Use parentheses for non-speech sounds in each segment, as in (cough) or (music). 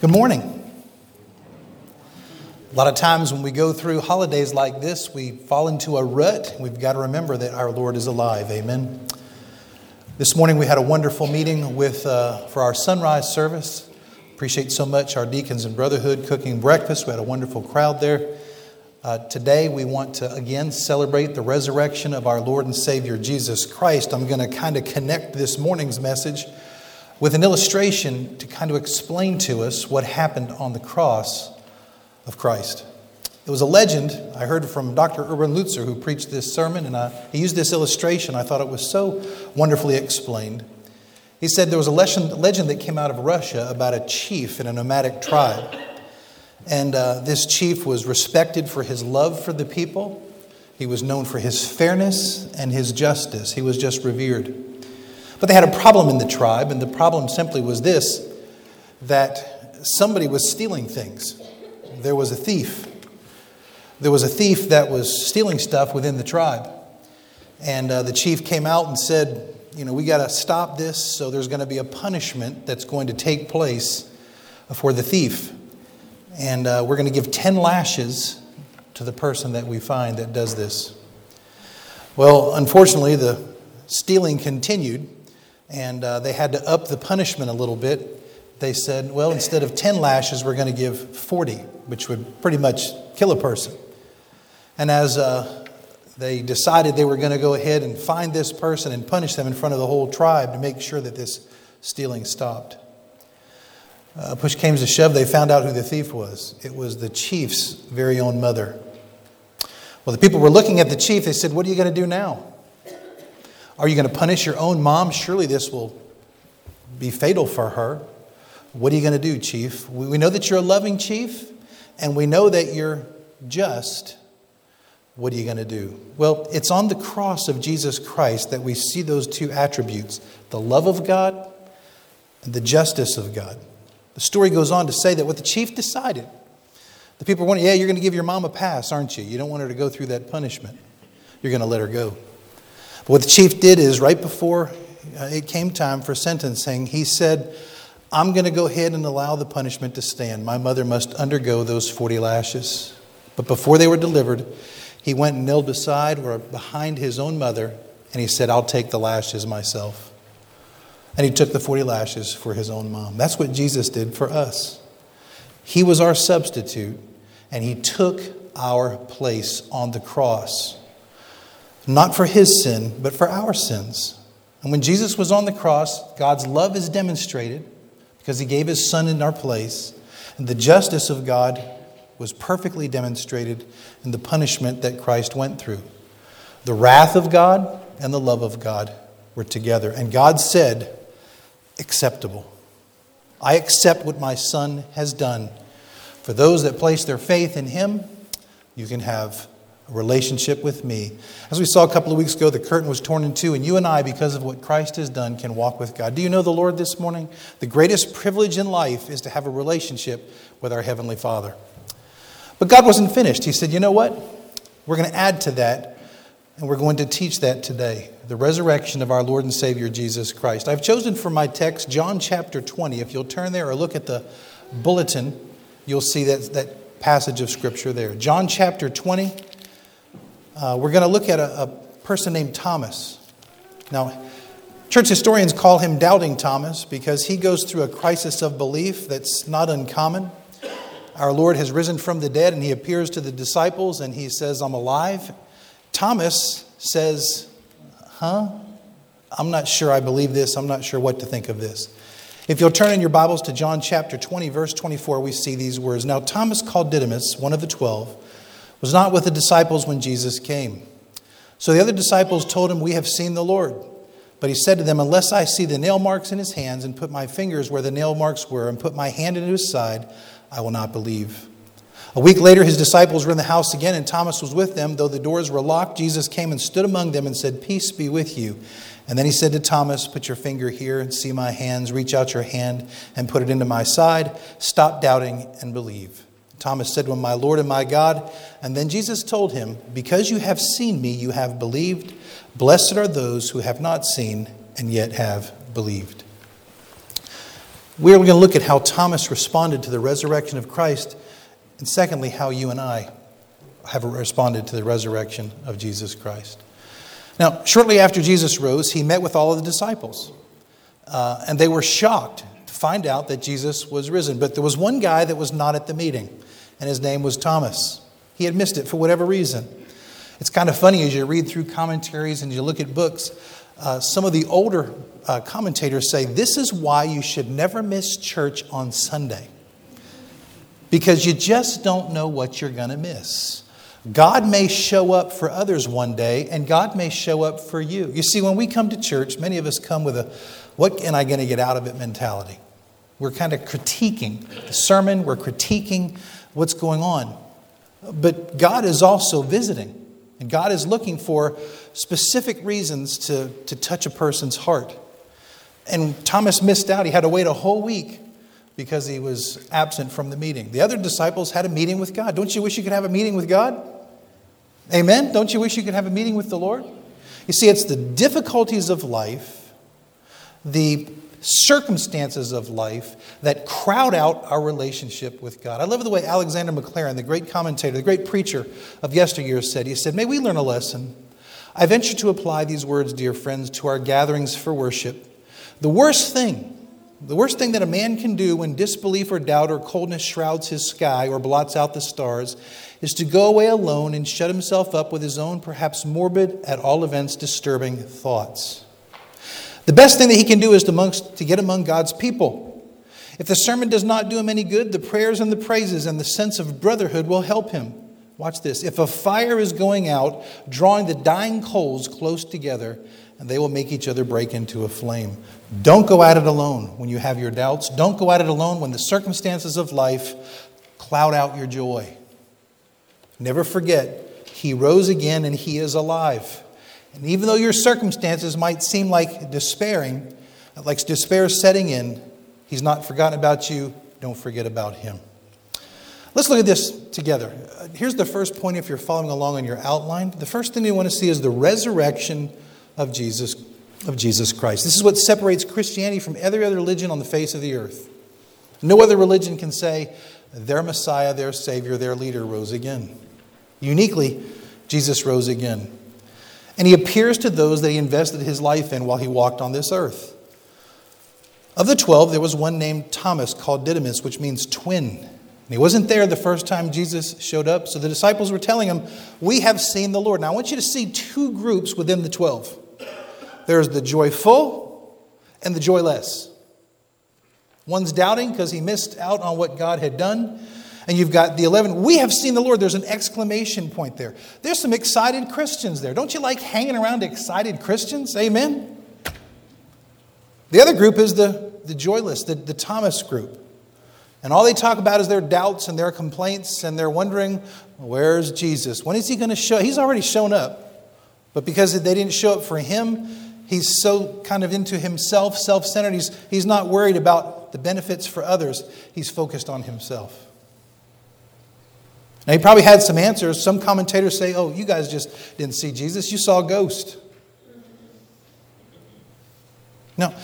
Good morning. A lot of times when we go through holidays like this, we fall into a rut. We've got to remember that our Lord is alive. Amen. This morning we had a wonderful meeting with, uh, for our sunrise service. Appreciate so much our deacons and brotherhood cooking breakfast. We had a wonderful crowd there. Uh, today we want to again celebrate the resurrection of our Lord and Savior Jesus Christ. I'm going to kind of connect this morning's message with an illustration to kind of explain to us what happened on the cross of Christ. It was a legend I heard from Dr. Erwin Lutzer, who preached this sermon, and he used this illustration. I thought it was so wonderfully explained. He said there was a legend, legend that came out of Russia about a chief in a nomadic tribe. And uh, this chief was respected for his love for the people. He was known for his fairness and his justice. He was just revered. But they had a problem in the tribe, and the problem simply was this that somebody was stealing things. There was a thief. There was a thief that was stealing stuff within the tribe. And uh, the chief came out and said, You know, we got to stop this, so there's going to be a punishment that's going to take place for the thief. And uh, we're going to give 10 lashes to the person that we find that does this. Well, unfortunately, the stealing continued and uh, they had to up the punishment a little bit. They said, well, instead of 10 lashes, we're going to give 40, which would pretty much kill a person. And as uh, they decided they were going to go ahead and find this person and punish them in front of the whole tribe to make sure that this stealing stopped. Uh, push came to shove, they found out who the thief was. It was the chief's very own mother. Well, the people were looking at the chief. They said, What are you going to do now? Are you going to punish your own mom? Surely this will be fatal for her. What are you going to do, chief? We know that you're a loving chief, and we know that you're just. What are you going to do? Well, it's on the cross of Jesus Christ that we see those two attributes the love of God and the justice of God. The story goes on to say that what the chief decided, the people were wondering, yeah, you're going to give your mom a pass, aren't you? You don't want her to go through that punishment. You're going to let her go. But what the chief did is, right before uh, it came time for sentencing, he said, I'm going to go ahead and allow the punishment to stand. My mother must undergo those 40 lashes. But before they were delivered, he went and knelt beside or behind his own mother, and he said, I'll take the lashes myself. And he took the 40 lashes for his own mom. That's what Jesus did for us. He was our substitute, and he took our place on the cross not for his sin, but for our sins. And when Jesus was on the cross, God's love is demonstrated because he gave his son in our place. And the justice of God was perfectly demonstrated in the punishment that Christ went through. The wrath of God and the love of God were together. And God said, Acceptable. I accept what my son has done. For those that place their faith in him, you can have a relationship with me. As we saw a couple of weeks ago, the curtain was torn in two, and you and I, because of what Christ has done, can walk with God. Do you know the Lord this morning? The greatest privilege in life is to have a relationship with our Heavenly Father. But God wasn't finished. He said, You know what? We're going to add to that, and we're going to teach that today the resurrection of our Lord and Savior Jesus Christ. I've chosen for my text John chapter 20. If you'll turn there or look at the bulletin, you'll see that, that passage of Scripture there. John chapter 20. Uh, we're going to look at a, a person named Thomas. Now, church historians call him Doubting Thomas because he goes through a crisis of belief that's not uncommon. Our Lord has risen from the dead and he appears to the disciples and he says, I'm alive. Thomas says, Huh? I'm not sure I believe this. I'm not sure what to think of this. If you'll turn in your Bibles to John chapter 20, verse 24, we see these words. Now, Thomas called Didymus, one of the twelve, was not with the disciples when Jesus came. So the other disciples told him, We have seen the Lord. But he said to them, Unless I see the nail marks in his hands and put my fingers where the nail marks were and put my hand into his side, I will not believe. A week later, his disciples were in the house again, and Thomas was with them. Though the doors were locked, Jesus came and stood among them and said, Peace be with you. And then he said to Thomas, Put your finger here and see my hands. Reach out your hand and put it into my side. Stop doubting and believe. Thomas said to him, My Lord and my God. And then Jesus told him, Because you have seen me, you have believed. Blessed are those who have not seen and yet have believed. We're going to look at how Thomas responded to the resurrection of Christ, and secondly, how you and I have responded to the resurrection of Jesus Christ. Now, shortly after Jesus rose, he met with all of the disciples, uh, and they were shocked find out that Jesus was risen. But there was one guy that was not at the meeting, and his name was Thomas. He had missed it for whatever reason. It's kind of funny as you read through commentaries and you look at books. Uh, some of the older uh, commentators say this is why you should never miss church on Sunday because you just don't know what you're going to miss. God may show up for others one day, and God may show up for you. You see, when we come to church, many of us come with a what am I going to get out of it mentality. We're kind of critiquing the sermon, we're critiquing what's going on. But God is also visiting, and God is looking for specific reasons to, to touch a person's heart. And Thomas missed out. He had to wait a whole week because he was absent from the meeting. The other disciples had a meeting with God. Don't you wish you could have a meeting with God? Amen? Don't you wish you could have a meeting with the Lord? You see, it's the difficulties of life, the circumstances of life that crowd out our relationship with God. I love the way Alexander Maclaren, the great commentator, the great preacher of yesteryear, said. He said, May we learn a lesson. I venture to apply these words, dear friends, to our gatherings for worship. The worst thing, the worst thing that a man can do when disbelief or doubt or coldness shrouds his sky or blots out the stars is to go away alone and shut himself up with his own, perhaps morbid, at all events disturbing thoughts. The best thing that he can do is to, amongst, to get among God's people. If the sermon does not do him any good, the prayers and the praises and the sense of brotherhood will help him. Watch this. If a fire is going out, drawing the dying coals close together, and they will make each other break into a flame. Don't go at it alone when you have your doubts. Don't go at it alone when the circumstances of life cloud out your joy. Never forget, He rose again and He is alive. And even though your circumstances might seem like despairing, like despair setting in, He's not forgotten about you. Don't forget about Him. Let's look at this together. Uh, here's the first point if you're following along on your outline. The first thing you want to see is the resurrection of Jesus, of Jesus Christ. This is what separates Christianity from every other religion on the face of the earth. No other religion can say their Messiah, their Savior, their leader rose again. Uniquely, Jesus rose again. And he appears to those that he invested his life in while he walked on this earth. Of the twelve, there was one named Thomas called Didymus, which means twin. And he wasn't there the first time Jesus showed up, so the disciples were telling him, We have seen the Lord. Now, I want you to see two groups within the twelve there's the joyful and the joyless. One's doubting because he missed out on what God had done. And you've got the 11, we have seen the Lord. There's an exclamation point there. There's some excited Christians there. Don't you like hanging around excited Christians? Amen. The other group is the, the joyless, the, the Thomas group. And all they talk about is their doubts and their complaints, and they're wondering, where's Jesus? When is he going to show? He's already shown up. But because they didn't show up for him, he's so kind of into himself, self centered, he's, he's not worried about the benefits for others. He's focused on himself. Now, he probably had some answers. Some commentators say, oh, you guys just didn't see Jesus, you saw a ghost. Now,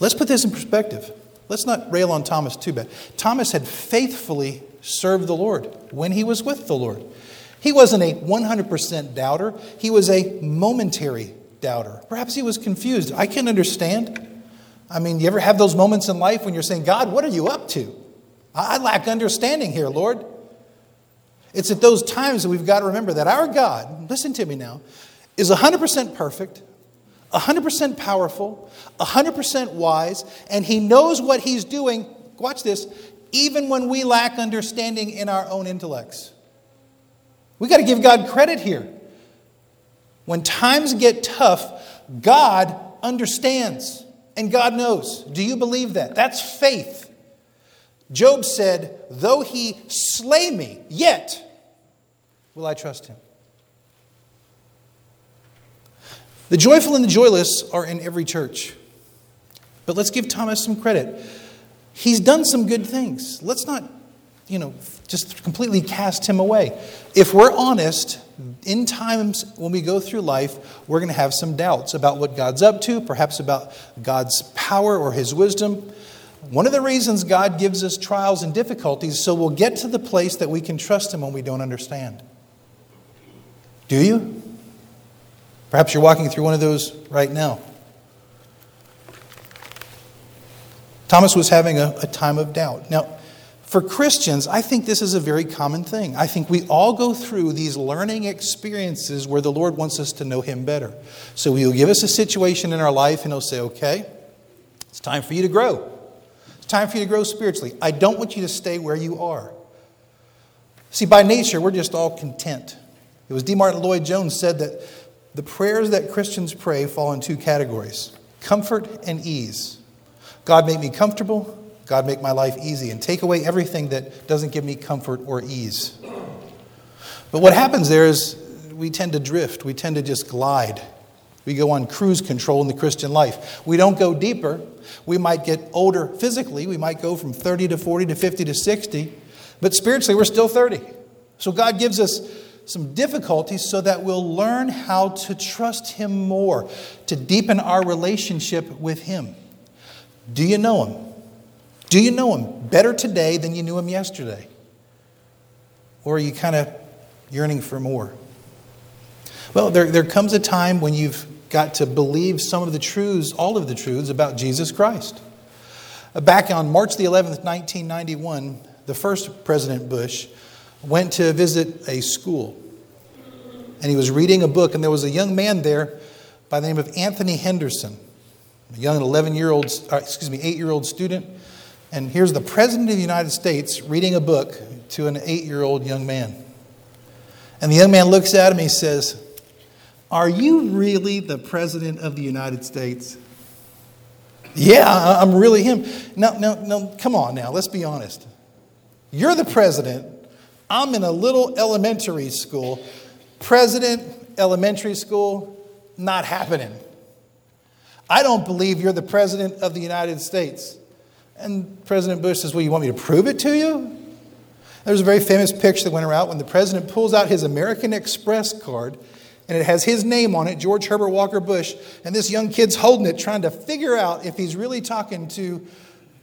let's put this in perspective. Let's not rail on Thomas too bad. Thomas had faithfully served the Lord when he was with the Lord. He wasn't a 100% doubter, he was a momentary doubter. Perhaps he was confused. I can understand. I mean, you ever have those moments in life when you're saying, God, what are you up to? I lack understanding here, Lord. It's at those times that we've got to remember that our God, listen to me now, is 100% perfect, 100% powerful, 100% wise, and He knows what He's doing. Watch this, even when we lack understanding in our own intellects. We got to give God credit here. When times get tough, God understands and God knows. Do you believe that? That's faith. Job said, Though he slay me, yet will I trust him. The joyful and the joyless are in every church. But let's give Thomas some credit. He's done some good things. Let's not, you know, just completely cast him away. If we're honest, in times when we go through life, we're going to have some doubts about what God's up to, perhaps about God's power or his wisdom. One of the reasons God gives us trials and difficulties so we'll get to the place that we can trust Him when we don't understand. Do you? Perhaps you're walking through one of those right now. Thomas was having a, a, time of doubt. Now, for Christians, I think this is a very common thing. I think we all go through these learning experiences where the Lord wants us to know Him better. So He'll give us a situation in our life and He'll say, okay, it's time for you to grow. Time for you to grow spiritually. I don't want you to stay where you are. See, by nature, we're just all content. It was D. Martyn Lloyd Jones said that the prayers that Christians pray fall in two categories comfort and ease. God, make me comfortable. God, make my life easy. And take away everything that doesn't give me comfort or ease. But what happens there is we tend to drift, we tend to just glide. We go on cruise control in the Christian life. We don't go deeper. We might get older physically. We might go from 30 to 40 to 50 to 60. But spiritually, we're still 30. So God gives us some difficulties so that we'll learn how to trust Him more, to deepen our relationship with Him. Do you know him? Do you know him better today than you knew him yesterday? Or are you kind of yearning for more? Well, there, there comes a time when you've got to believe some of the truths, all of the truths about Jesus Christ. Back on March the 11th, 1991, the first President Bush went to visit a school. And he was reading a book, and there was a young man there by the name of Anthony Henderson a young 11 year old, uh, excuse me, 8 year old student. And here's the President of the United States reading a book to an 8 year old young man. And the young man looks at him and he says, Are you really the President of the United States? Yeah, I'm really him. No, no, no, come on now, let's be honest. You're the president. I'm in a little elementary school. President, elementary school, not happening. I don't believe you're the President of the United States. And President Bush says, Well, you want me to prove it to you? There's a very famous picture that went around when the president pulls out his American Express card and it has his name on it, George Herbert Walker Bush, and this young kid's holding it trying to figure out if he's really talking to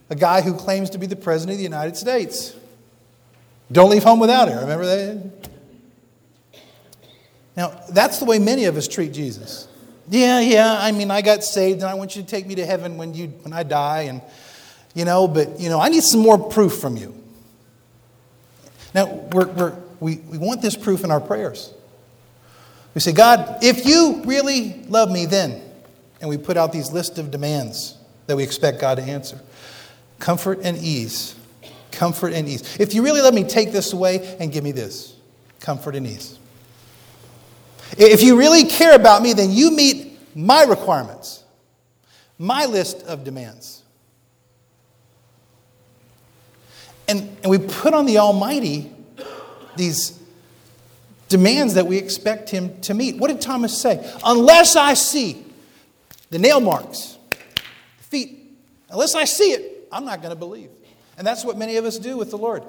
a guy who claims to be the president of the United States. Don't leave home without it. Remember that? Now, that's the way many of us treat Jesus. Yeah, yeah, I mean, I got saved and I want you to take me to heaven when, you, when I die. And, you know, but, you know, I need some more proof from you. Now, we're, we're, we, we want this proof in our prayers. We say, God, if you really love me, then. And we put out these list of demands that we expect God to answer comfort and ease. Comfort and ease. If you really let me, take this away and give me this comfort and ease. If you really care about me, then you meet my requirements, my list of demands. And, and we put on the Almighty these demands that we expect Him to meet. What did Thomas say? Unless I see the nail marks, the feet, unless I see it, I'm not going to believe. And that's what many of us do with the Lord.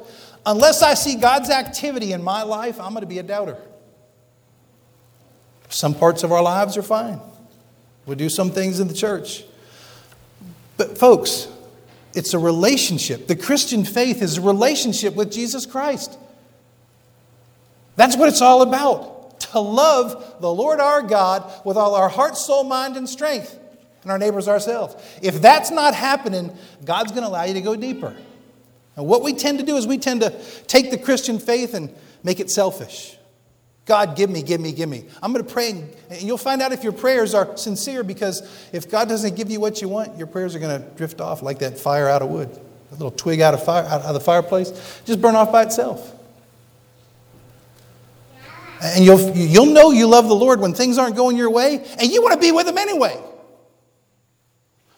Unless I see God's activity in my life, I'm going to be a doubter. Some parts of our lives are fine. We do some things in the church. But, folks, it's a relationship. The Christian faith is a relationship with Jesus Christ. That's what it's all about. To love the Lord our God with all our heart, soul, mind, and strength, and our neighbors ourselves. If that's not happening, God's going to allow you to go deeper. And what we tend to do is we tend to take the Christian faith and make it selfish. God, give me, give me, give me. I'm going to pray, and you'll find out if your prayers are sincere because if God doesn't give you what you want, your prayers are going to drift off like that fire out of wood, a little twig out of, fire, out of the fireplace, just burn off by itself. And you'll, you'll know you love the Lord when things aren't going your way, and you want to be with Him anyway.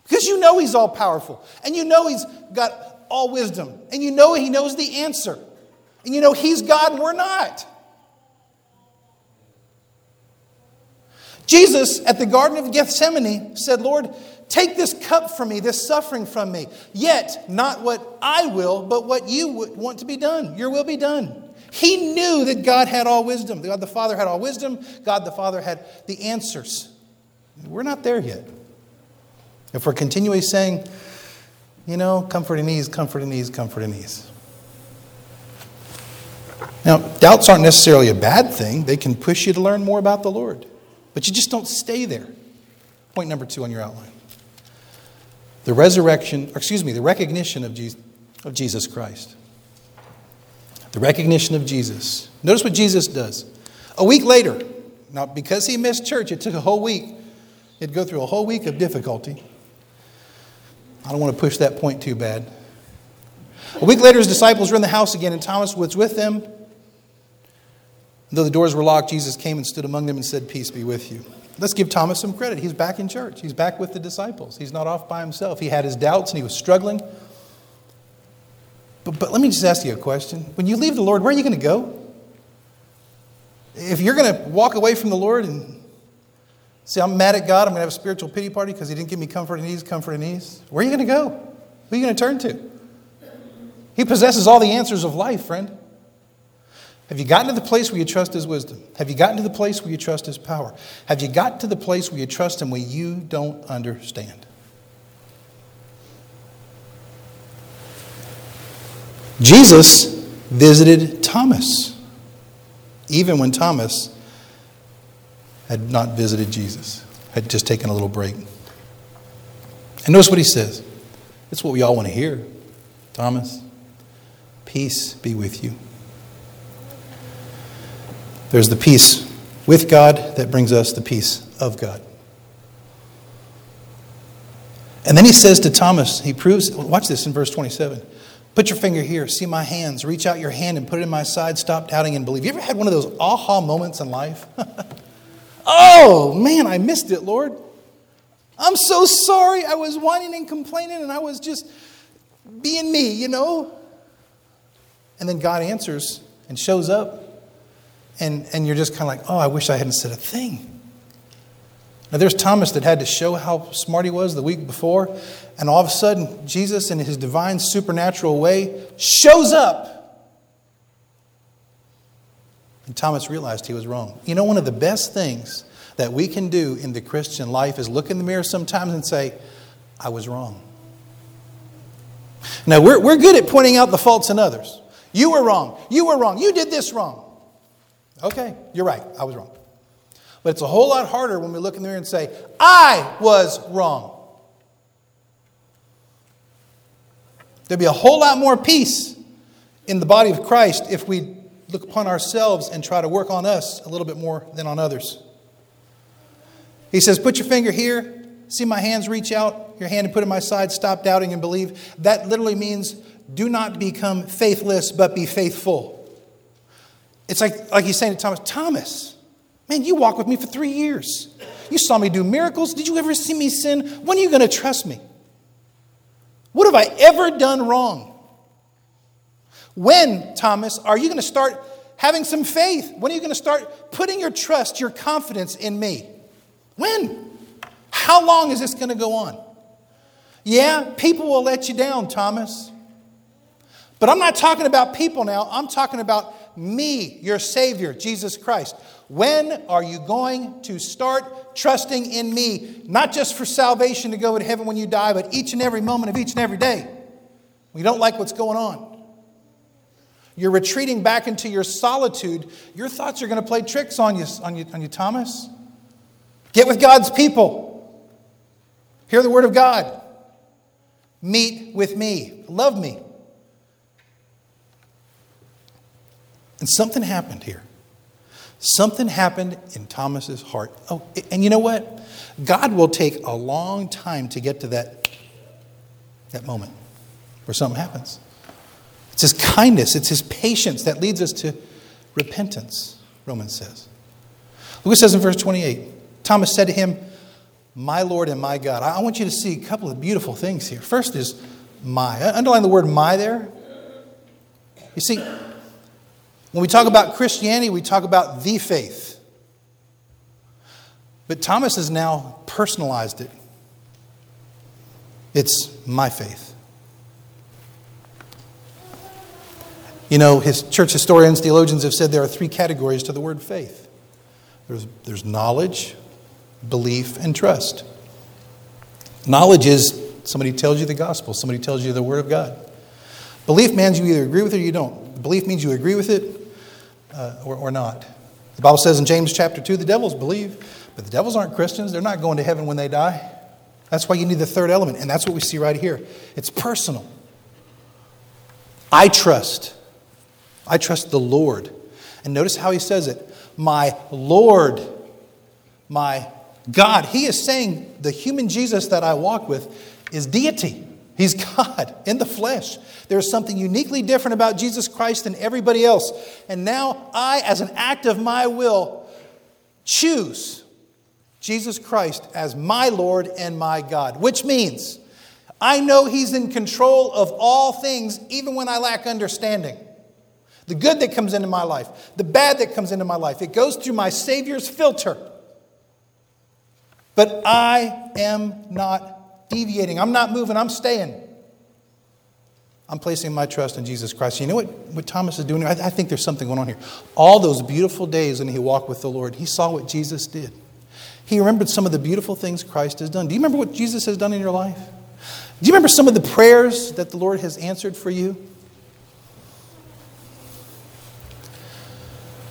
Because you know He's all powerful, and you know He's got all wisdom, and you know He knows the answer, and you know He's God and we're not. Jesus at the Garden of Gethsemane said, Lord, take this cup from me, this suffering from me. Yet, not what I will, but what you want to be done. Your will be done. He knew that God had all wisdom. God the Father had all wisdom. God the Father had the answers. We're not there yet. If we're continually saying, You know, comfort and ease, comfort and ease, comfort and ease. Now, doubts aren't necessarily a bad thing. They can push you to learn more about the Lord. But you just don't stay there. Point number two on your outline the resurrection, excuse me, the recognition of Jesus, of Jesus Christ. The recognition of Jesus. Notice what Jesus does. A week later, now because he missed church, it took a whole week. He'd go through a whole week of difficulty. I don't want to push that point too bad. A week later, his disciples were in the house again, and Thomas was with them. And Though the doors were locked, Jesus came and stood among them and said, Peace be with you. Let's give Thomas some credit. He's back in church, he's back with the disciples. He's not off by himself. He had his doubts and he was struggling. But, but let me just ask you a question. When you leave the Lord, where are you going to go? If you're going to walk away from the Lord and say, I'm mad at God, I'm going to have a spiritual pity party because He didn't give me comfort and ease, comfort and ease, where are you going to go? Who are you going to turn to? He possesses all the answers of life, friend. Have you gotten to the place where you trust His wisdom? Have you gotten to the place where you trust His power? Have you got to the place where you trust Him where you don't understand? Jesus visited Thomas, even when Thomas had not visited Jesus, had just taken a little break. And notice what he says. It's what we all want to hear. Thomas, peace be with you. There's the peace with God that brings us the peace of God. And then he says to Thomas, he proves, watch this in verse 27. Put your finger here, see my hands, reach out your hand and put it in my side, stop doubting and believe. You ever had one of those aha moments in life? (laughs) oh, man, I missed it, Lord. I'm so sorry. I was whining and complaining and I was just being me, you know? And then God answers and shows up and, and you're just kind of like, oh, I wish I hadn't said a thing. Now, there's Thomas that had to show how smart he was the week before, and all of a sudden, Jesus, in his divine supernatural way, shows up. And Thomas realized he was wrong. You know, one of the best things that we can do in the Christian life is look in the mirror sometimes and say, I was wrong. Now, we're, we're good at pointing out the faults in others. You were wrong. You were wrong. You did this wrong. Okay, you're right. I was wrong. But it's a whole lot harder when we look in the mirror and say, I was wrong. There'd be a whole lot more peace in the body of Christ if we look upon ourselves and try to work on us a little bit more than on others. He says, Put your finger here, see my hands reach out, your hand and put in my side, stop doubting and believe. That literally means do not become faithless, but be faithful. It's like, like he's saying to Thomas, Thomas, man, you walked with me for three years. You saw me do miracles. Did you ever see me sin? When are you going to trust me? What have I ever done wrong? When, Thomas, are you going to start having some faith? When are you going to start putting your trust, your confidence in me? When? How long is this going to go on? Yeah, people will let you down, Thomas. But I'm not talking about people now. I'm talking about me, your Savior, Jesus Christ. When are you going to start trusting in me, not just for salvation to go to heaven when you die, but each and every moment of each and every day? We don't like what's going on. You're retreating back into your solitude. Your thoughts are going to play tricks on you, on you, on you Thomas. Get with God's people. Hear the word of God. Meet with me. Love me. And something happened here. Something happened in Thomas's heart. Oh, and you know what? God will take a long time to get to that, that moment where something happens. It's his kindness, it's his patience that leads us to repentance, Romans says. Look says in verse 28. Thomas said to him, My Lord and my God. I want you to see a couple of beautiful things here. First is my. Underline the word my there. You see, when we talk about Christianity, we talk about the faith. But Thomas has now personalized it. It's my faith. You know, his church historians, theologians have said there are three categories to the word faith there's, there's knowledge, belief, and trust. Knowledge is Somebody tells you the gospel, somebody tells you the word of God. Belief means you either agree with it or you don't. Belief means you agree with it uh, or, or not. The Bible says in James chapter 2 the devils believe, but the devils aren't Christians. They're not going to heaven when they die. That's why you need the third element, and that's what we see right here. It's personal. I trust. I trust the Lord. And notice how he says it My Lord, my God. He is saying the human Jesus that I walk with is deity. He's (laughs) God in the flesh. There's something uniquely different about Jesus Christ than everybody else. And now I, as an act of my will, choose Jesus Christ as my Lord and my God, which means I know He's in control of all things, even when I lack understanding. The good that comes into my life, the bad that comes into my life, it goes through my Savior's filter. But I am not deviating. I'm not moving. I'm staying. I'm placing my trust in Jesus Christ. You know what, what Thomas is doing? I, I think there's something going on here. All those beautiful days when he walked with the Lord, he saw what Jesus did. He remembered some of the beautiful things Christ has done. Do you remember what Jesus has done in your life? Do you remember some of the prayers that the Lord has answered for you?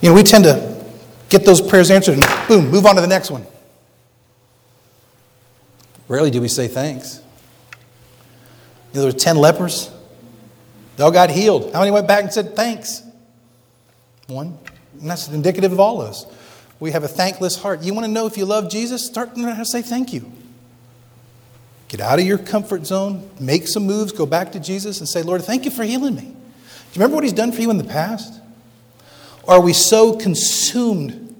You know, we tend to get those prayers answered and boom, move on to the next one. Rarely do we say thanks. You know, there were 10 lepers. They all got healed. How many went back and said thanks? One. And that's indicative of all of us. We have a thankless heart. You want to know if you love Jesus? Start learning how to say thank you. Get out of your comfort zone, make some moves, go back to Jesus and say, Lord, thank you for healing me. Do you remember what He's done for you in the past? Or are we so consumed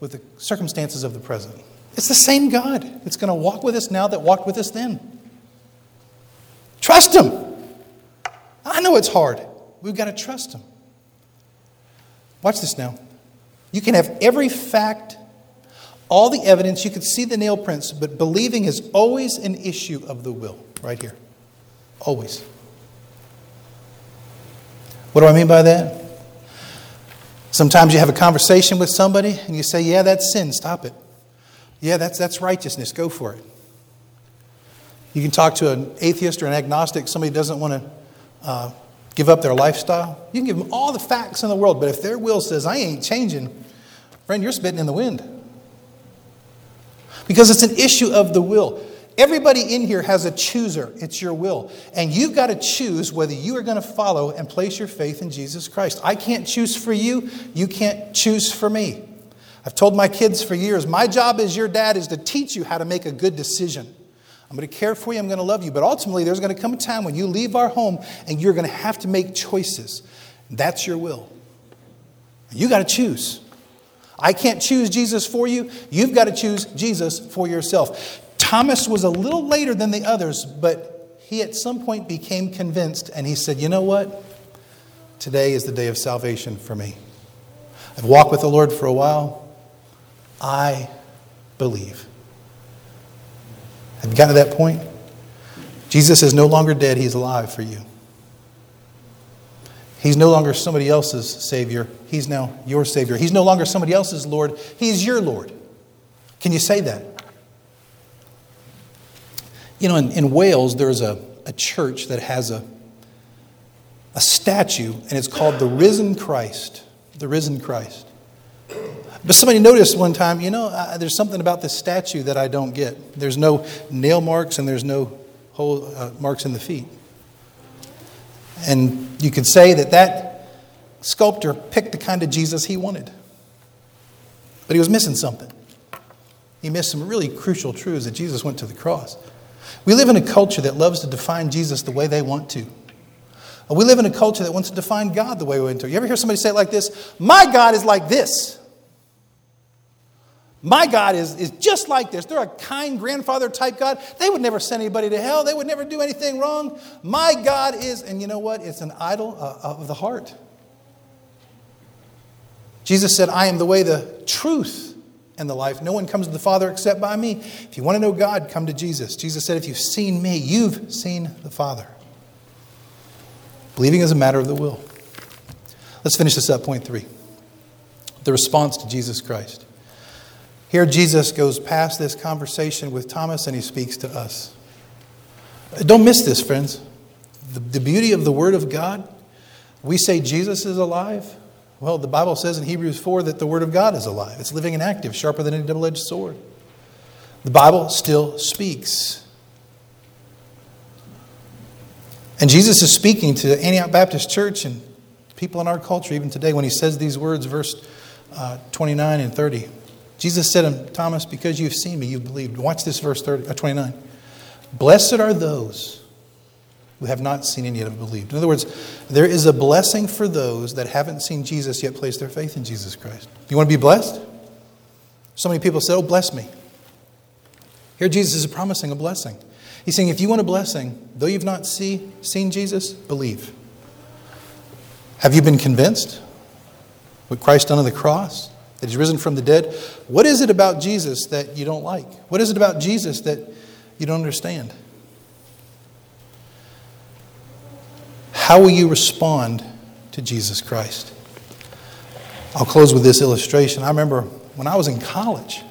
with the circumstances of the present? It's the same God that's going to walk with us now that walked with us then. Trust Him. I know it's hard. We've got to trust Him. Watch this now. You can have every fact, all the evidence, you can see the nail prints, but believing is always an issue of the will, right here. Always. What do I mean by that? Sometimes you have a conversation with somebody and you say, Yeah, that's sin, stop it. Yeah, that's, that's righteousness, go for it. You can talk to an atheist or an agnostic, somebody doesn't want to uh, give up their lifestyle. You can give them all the facts in the world, but if their will says, I ain't changing, friend, you're spitting in the wind. Because it's an issue of the will. Everybody in here has a chooser. It's your will. And you've got to choose whether you are going to follow and place your faith in Jesus Christ. I can't choose for you. You can't choose for me. I've told my kids for years my job as your dad is to teach you how to make a good decision. I'm going to care for you, I'm going to love you. But ultimately, there's going to come a time when you leave our home and you're going to have to make choices. That's your will. You got to choose. I can't choose Jesus for you. You've got to choose Jesus for yourself. Thomas was a little later than the others, but he at some point became convinced and he said, You know what? Today is the day of salvation for me. I've walked with the Lord for a while. I believe. Have you gotten to that point? Jesus is no longer dead, he's alive for you. He's no longer somebody else's Savior, he's now your Savior. He's no longer somebody else's Lord, he's your Lord. Can you say that? You know, in, in Wales, there's a, a church that has a, a statue, and it's called the Risen Christ. The Risen Christ. But somebody noticed one time, you know, uh, there's something about this statue that I don't get. There's no nail marks and there's no hole uh, marks in the feet. And you could say that that sculptor picked the kind of Jesus he wanted. But he was missing something. He missed some really crucial truths that Jesus went to the cross. We live in a culture that loves to define Jesus the way they want to. We live in a culture that wants to define God the way we want to. You ever hear somebody say it like this? My God is like this. My God is, is just like this. They're a kind grandfather type God. They would never send anybody to hell, they would never do anything wrong. My God is, and you know what? It's an idol uh, of the heart. Jesus said, I am the way, the truth, and the life. No one comes to the Father except by me. If you want to know God, come to Jesus. Jesus said, If you've seen me, you've seen the Father. Believing is a matter of the will. Let's finish this up, point three the response to Jesus Christ. Here, Jesus goes past this conversation with Thomas and he speaks to us. Don't miss this, friends. The, the beauty of the Word of God, we say Jesus is alive. Well, the Bible says in Hebrews 4 that the Word of God is alive. It's living and active, sharper than any double edged sword. The Bible still speaks. And Jesus is speaking to Antioch Baptist Church and people in our culture, even today, when he says these words, verse uh, 29 and 30. Jesus said to Thomas, Because you've seen me, you've believed. Watch this verse 30, uh, 29. Blessed are those who have not seen and yet have believed. In other words, there is a blessing for those that haven't seen Jesus yet place their faith in Jesus Christ. You want to be blessed? So many people say, Oh, bless me. Here, Jesus is promising a blessing. He's saying, if you want a blessing, though you've not see, seen Jesus, believe. Have you been convinced? What Christ done on the cross? That he's risen from the dead? What is it about Jesus that you don't like? What is it about Jesus that you don't understand? How will you respond to Jesus Christ? I'll close with this illustration. I remember when I was in college,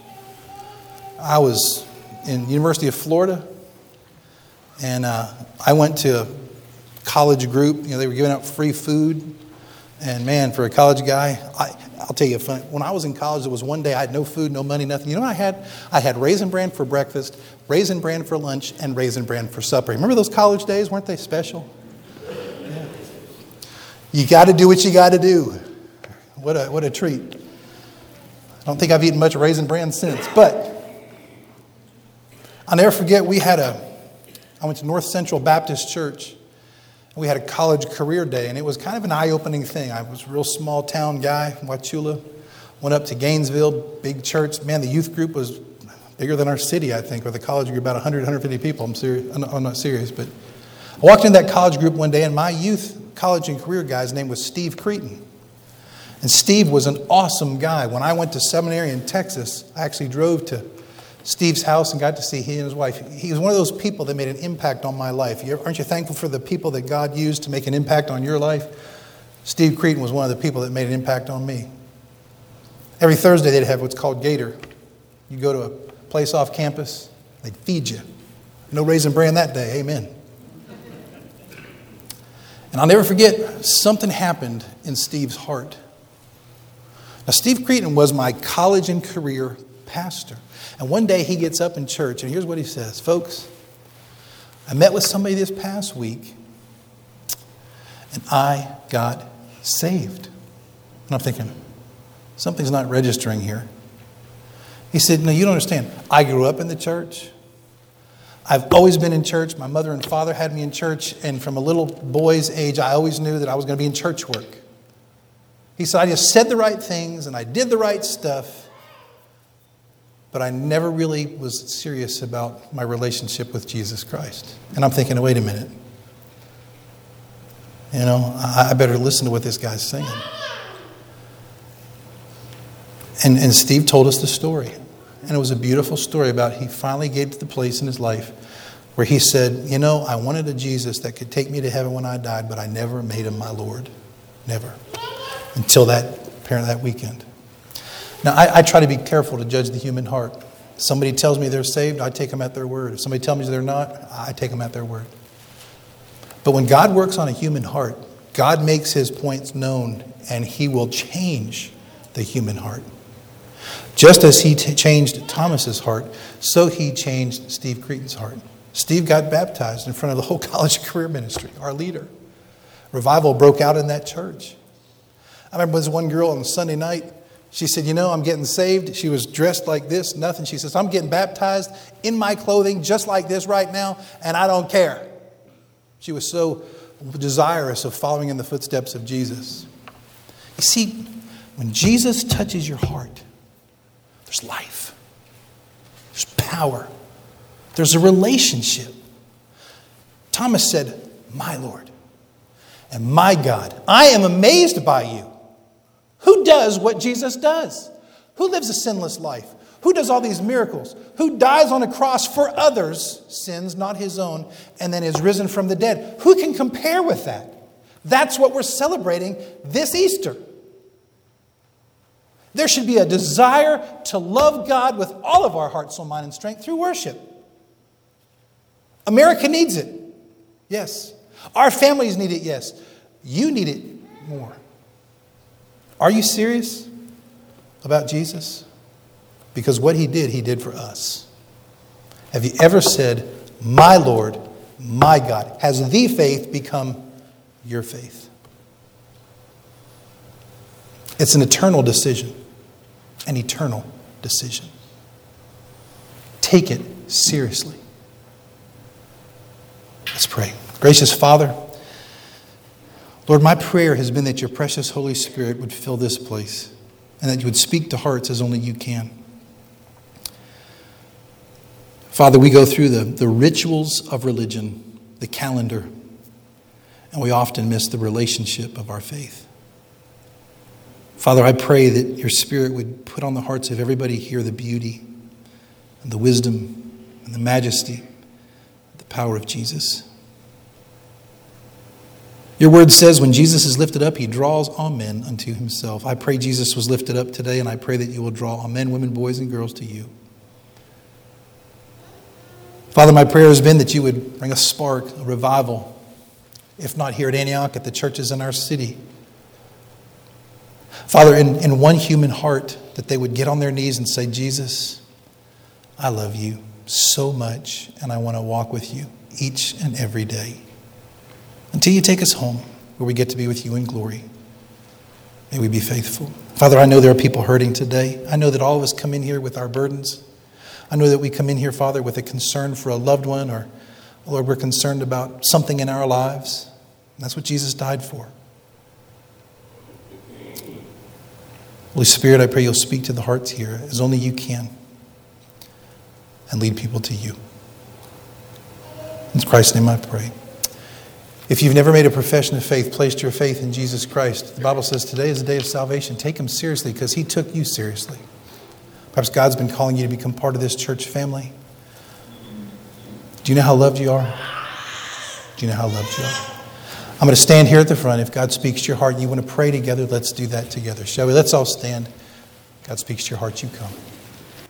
I was in University of Florida, and uh, I went to a college group. You know, they were giving out free food, and man, for a college guy, I, tell you, fun. when I was in college, there was one day I had no food, no money, nothing. You know what I had? I had raisin bran for breakfast, raisin bran for lunch, and raisin bran for supper. Remember those college days? Weren't they special? You got to do what you got to do. What a, what a treat. I don't think I've eaten much raisin bran since, but I'll never forget we had a, I went to North Central Baptist Church. We had a college career day, and it was kind of an eye opening thing. I was a real small town guy, Wauchula. Went up to Gainesville, big church. Man, the youth group was bigger than our city, I think, or the college group, about 100, 150 people. I'm, serious, I'm not serious, but I walked into that college group one day, and my youth college and career guy's name was Steve Cretin. And Steve was an awesome guy. When I went to seminary in Texas, I actually drove to Steve's house and got to see he and his wife. He was one of those people that made an impact on my life. Aren't you thankful for the people that God used to make an impact on your life? Steve Cretin was one of the people that made an impact on me. Every Thursday, they'd have what's called Gator. You go to a place off campus, they'd feed you. No raisin bran that day, amen. And I'll never forget, something happened in Steve's heart. Now, Steve Cretin was my college and career pastor. And one day he gets up in church, and here's what he says Folks, I met with somebody this past week, and I got saved. And I'm thinking, something's not registering here. He said, No, you don't understand. I grew up in the church. I've always been in church. My mother and father had me in church, and from a little boy's age, I always knew that I was going to be in church work. He said, I just said the right things and I did the right stuff, but I never really was serious about my relationship with Jesus Christ. And I'm thinking, wait a minute. You know, I better listen to what this guy's saying. And, and Steve told us the story. And it was a beautiful story about he finally gave to the place in his life where he said, You know, I wanted a Jesus that could take me to heaven when I died, but I never made him my Lord. Never. Until that, apparently, that weekend. Now, I, I, try to be careful to judge the human heart. Somebody tells me they're saved, I take them at their word. If somebody tells me they're not, I take them at their word. But when God works on a human heart, God makes his points known and he will change the human heart. Just as he t- changed Thomas's heart, so he changed Steve Cretin's heart. Steve got baptized in front of the whole (laughs) college career ministry, our leader. Revival broke out in that church. I remember there was one girl on Sunday night she said, You know, I'm getting saved. She was dressed like this, nothing. She says, I'm getting baptized in my clothing just like this right now, and I don't care. She was so desirous of following in the footsteps of Jesus. You see, when Jesus touches your heart, there's life, there's power, there's a relationship. Thomas said, My Lord and my God, I am amazed by you. Who does what Jesus does? Who lives a sinless life? Who does all these miracles? Who dies on a cross for others' sins, not his own, and then is risen from the dead? Who can compare with that? That's what we're celebrating this Easter. There should be a desire to love God with all of our heart, soul, mind, and strength through worship. America needs it. Yes. Our families need it. Yes. You need it more. Are you serious about Jesus? Because what he did, he did for us. Have you ever said, My Lord, my God? Has the faith become your faith? It's an eternal decision. An eternal decision. Take it seriously. Let's pray. Gracious Father, Lord, my prayer has been that your precious Holy Spirit would fill this place and that you would speak to hearts as only you can. Father, we go through the, the rituals of religion, the calendar, and we often miss the relationship of our faith. Father, I pray that your Spirit would put on the hearts of everybody here the beauty and the wisdom and the majesty, the power of Jesus. Your word says when Jesus is lifted up, he draws all men unto himself. I pray Jesus was lifted up today, and I pray that you will draw all men, women, boys, and girls to you. Father, my prayer has been that you would bring a spark, a revival, if not here at Antioch, at the churches in our city. Father, in, in one human heart, that they would get on their knees and say, Jesus, I love you so much, and I want to walk with you each and every day until you take us home where we get to be with you in glory. May we be faithful. Father, I know there are people hurting today. I know that all of us come in here with our burdens. I know that we come in here, Father, with a concern for a loved one or, Lord, we're concerned about something in our lives. That's what Jesus died for. Holy Spirit, I pray you'll speak to the hearts here as only you can and lead people to you. In Christ's name I pray. If you've never made a profession of faith, placed your faith in Jesus Christ, the Bible says today is a day of salvation. Take him seriously because he took you seriously. Perhaps God's been calling you to become part of this church family. Do you know how loved you are? Do you know how loved you are? I'm going to stand here at the front. If God speaks to your heart and you want to pray together, let's do that together. Shall we? Let's all stand. God speaks to your heart, you come.